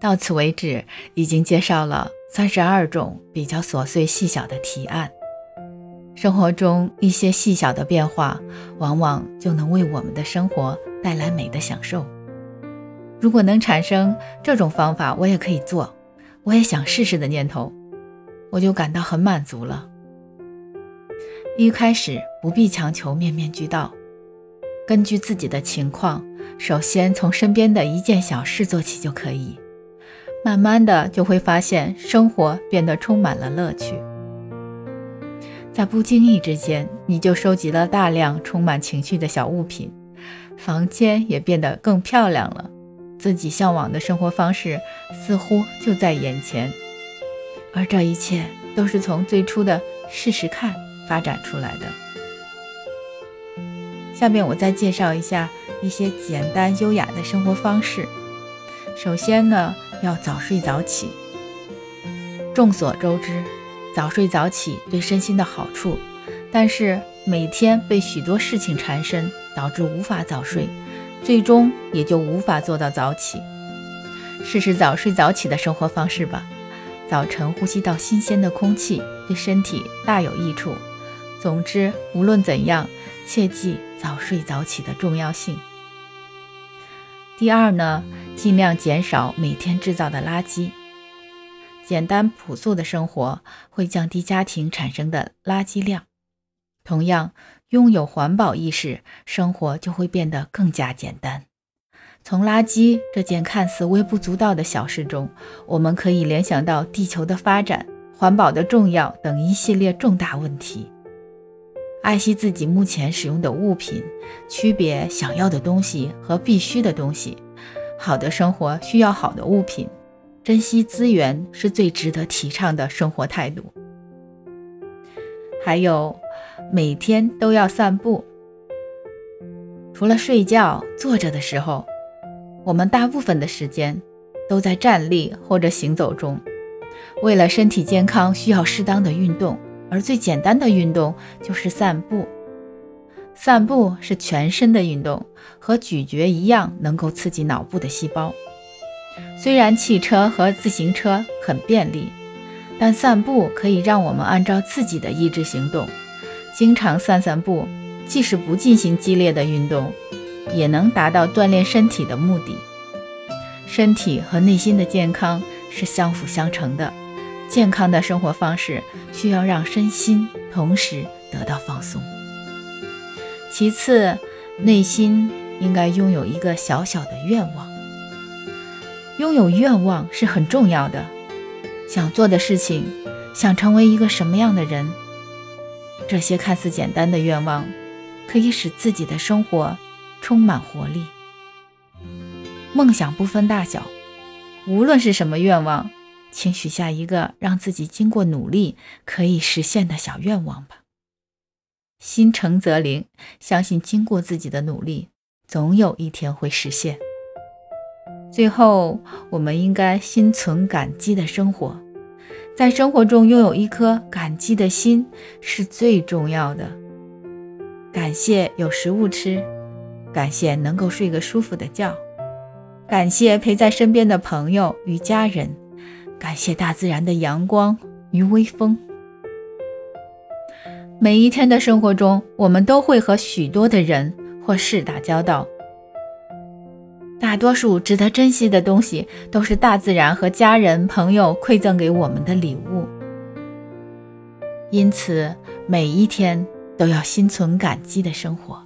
到此为止，已经介绍了三十二种比较琐碎细小的提案。生活中一些细小的变化，往往就能为我们的生活带来美的享受。如果能产生这种方法，我也可以做，我也想试试的念头，我就感到很满足了。一开始不必强求面面俱到，根据自己的情况，首先从身边的一件小事做起就可以。慢慢的就会发现生活变得充满了乐趣，在不经意之间，你就收集了大量充满情趣的小物品，房间也变得更漂亮了，自己向往的生活方式似乎就在眼前，而这一切都是从最初的试试看发展出来的。下面我再介绍一下一些简单优雅的生活方式。首先呢。要早睡早起。众所周知，早睡早起对身心的好处，但是每天被许多事情缠身，导致无法早睡，最终也就无法做到早起。试试早睡早起的生活方式吧。早晨呼吸到新鲜的空气，对身体大有益处。总之，无论怎样，切记早睡早起的重要性。第二呢？尽量减少每天制造的垃圾，简单朴素的生活会降低家庭产生的垃圾量。同样，拥有环保意识，生活就会变得更加简单。从垃圾这件看似微不足道的小事中，我们可以联想到地球的发展、环保的重要等一系列重大问题。爱惜自己目前使用的物品，区别想要的东西和必须的东西。好的生活需要好的物品，珍惜资源是最值得提倡的生活态度。还有，每天都要散步。除了睡觉、坐着的时候，我们大部分的时间都在站立或者行走中。为了身体健康，需要适当的运动，而最简单的运动就是散步。散步是全身的运动，和咀嚼一样，能够刺激脑部的细胞。虽然汽车和自行车很便利，但散步可以让我们按照自己的意志行动。经常散散步，即使不进行激烈的运动，也能达到锻炼身体的目的。身体和内心的健康是相辅相成的，健康的生活方式需要让身心同时得到放松。其次，内心应该拥有一个小小的愿望。拥有愿望是很重要的。想做的事情，想成为一个什么样的人，这些看似简单的愿望，可以使自己的生活充满活力。梦想不分大小，无论是什么愿望，请许下一个让自己经过努力可以实现的小愿望吧。心诚则灵，相信经过自己的努力，总有一天会实现。最后，我们应该心存感激的生活，在生活中拥有一颗感激的心是最重要的。感谢有食物吃，感谢能够睡个舒服的觉，感谢陪在身边的朋友与家人，感谢大自然的阳光与微风。每一天的生活中，我们都会和许多的人或事打交道。大多数值得珍惜的东西，都是大自然和家人、朋友馈赠给我们的礼物。因此，每一天都要心存感激的生活。